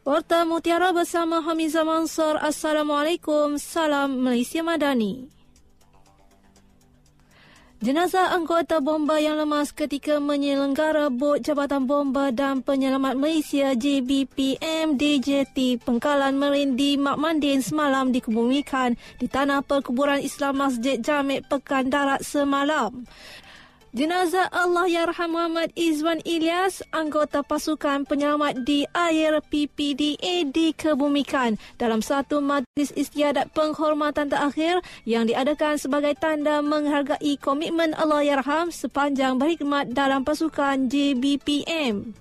Warta Mutiara bersama Hamizah Mansur. Assalamualaikum. Salam Malaysia Madani. Jenazah anggota bomba yang lemas ketika menyelenggara bot Jabatan Bomba dan Penyelamat Malaysia JBPM DJT Pengkalan Merin di Mak Mandin semalam dikebumikan di tanah perkuburan Islam Masjid Jamek Pekan Darat semalam. Jenazah Allah Yarham Muhammad Izwan Ilyas, anggota pasukan penyelamat di air PPDA dikebumikan dalam satu majlis istiadat penghormatan terakhir yang diadakan sebagai tanda menghargai komitmen Allah Yarham sepanjang berkhidmat dalam pasukan JBPM.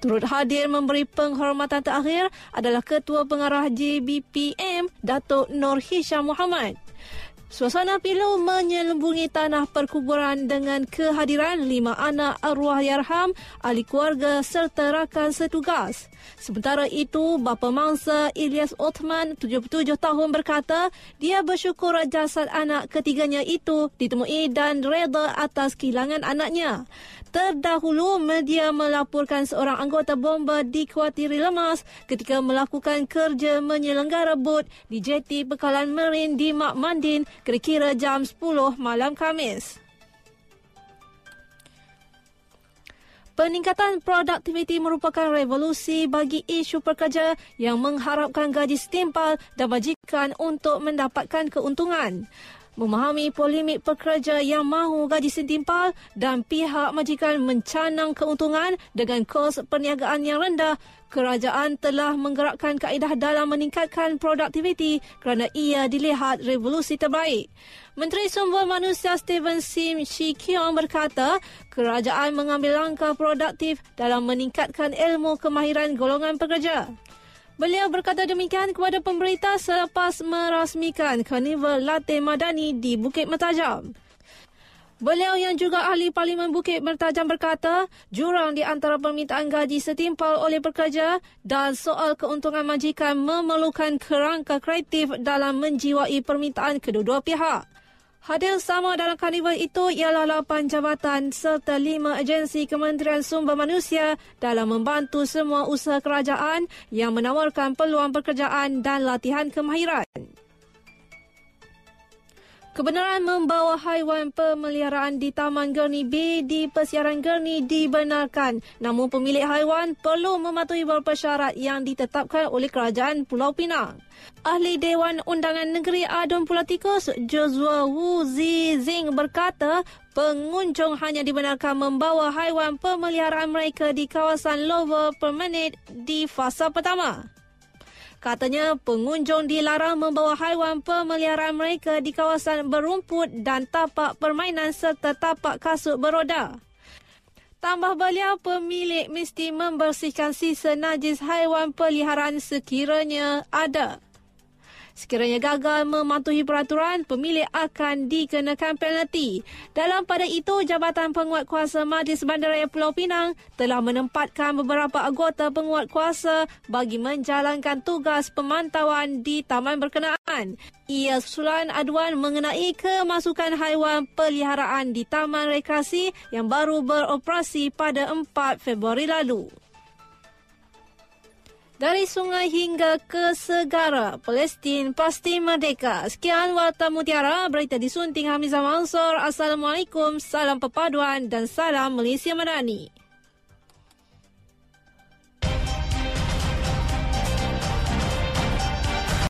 Turut hadir memberi penghormatan terakhir adalah Ketua Pengarah JBPM, Datuk Nur Hisham Muhammad. Suasana pilu menyelembungi tanah perkuburan dengan kehadiran lima anak arwah Yarham, ahli keluarga serta rakan setugas. Sementara itu, bapa mangsa Ilyas Othman, 77 tahun berkata, dia bersyukur jasad anak ketiganya itu ditemui dan reda atas kehilangan anaknya. Terdahulu, media melaporkan seorang anggota bomba dikhawatiri lemas ketika melakukan kerja menyelenggara bot di jeti Pekalan Merin di Mak Mandin kira-kira jam 10 malam Kamis. Peningkatan produktiviti merupakan revolusi bagi isu pekerja yang mengharapkan gaji setimpal dan majikan untuk mendapatkan keuntungan memahami polemik pekerja yang mahu gaji setimpal dan pihak majikan mencanang keuntungan dengan kos perniagaan yang rendah, kerajaan telah menggerakkan kaedah dalam meningkatkan produktiviti kerana ia dilihat revolusi terbaik. Menteri Sumber Manusia Steven Sim Shi Kiong berkata, kerajaan mengambil langkah produktif dalam meningkatkan ilmu kemahiran golongan pekerja. Beliau berkata demikian kepada pemberita selepas merasmikan Karnival Latte Madani di Bukit Mertajam. Beliau yang juga ahli Parlimen Bukit Mertajam berkata, jurang di antara permintaan gaji setimpal oleh pekerja dan soal keuntungan majikan memerlukan kerangka kreatif dalam menjiwai permintaan kedua-dua pihak. Hadir sama dalam karnival itu ialah lapan jabatan serta lima agensi Kementerian Sumber Manusia dalam membantu semua usaha kerajaan yang menawarkan peluang pekerjaan dan latihan kemahiran. Kebenaran membawa haiwan pemeliharaan di Taman Gerni B di Persiaran Gerni dibenarkan. Namun pemilik haiwan perlu mematuhi beberapa syarat yang ditetapkan oleh Kerajaan Pulau Pinang. Ahli Dewan Undangan Negeri Adun Pulau Tikus, Joshua Wu Zizing berkata, pengunjung hanya dibenarkan membawa haiwan pemeliharaan mereka di kawasan Lower Permanent di fasa pertama. Katanya pengunjung dilarang membawa haiwan pemeliharaan mereka di kawasan berumput dan tapak permainan serta tapak kasut beroda. Tambah beliau, pemilik mesti membersihkan sisa najis haiwan peliharaan sekiranya ada. Sekiranya gagal mematuhi peraturan, pemilik akan dikenakan penalti. Dalam pada itu, Jabatan Penguat Kuasa Majlis Bandaraya Pulau Pinang telah menempatkan beberapa anggota penguat kuasa bagi menjalankan tugas pemantauan di taman berkenaan. Ia susulan aduan mengenai kemasukan haiwan peliharaan di Taman Rekreasi yang baru beroperasi pada 4 Februari lalu dari sungai hingga ke segara. Palestin pasti merdeka. Sekian Warta Mutiara, berita disunting Hamizah Mansur. Assalamualaikum, salam perpaduan dan salam Malaysia Madani.